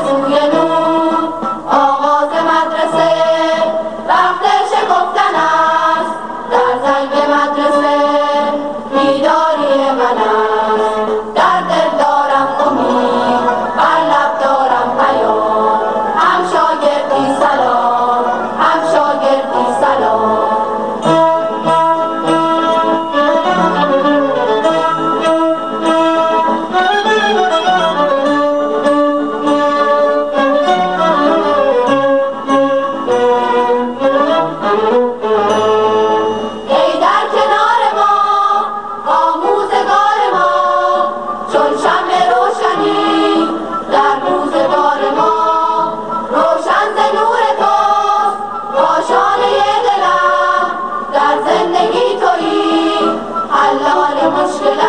¡Oh, ه در روزه دار ما روشن ز نور تس باشانه یدنه در زندگی توی الانه مشکل.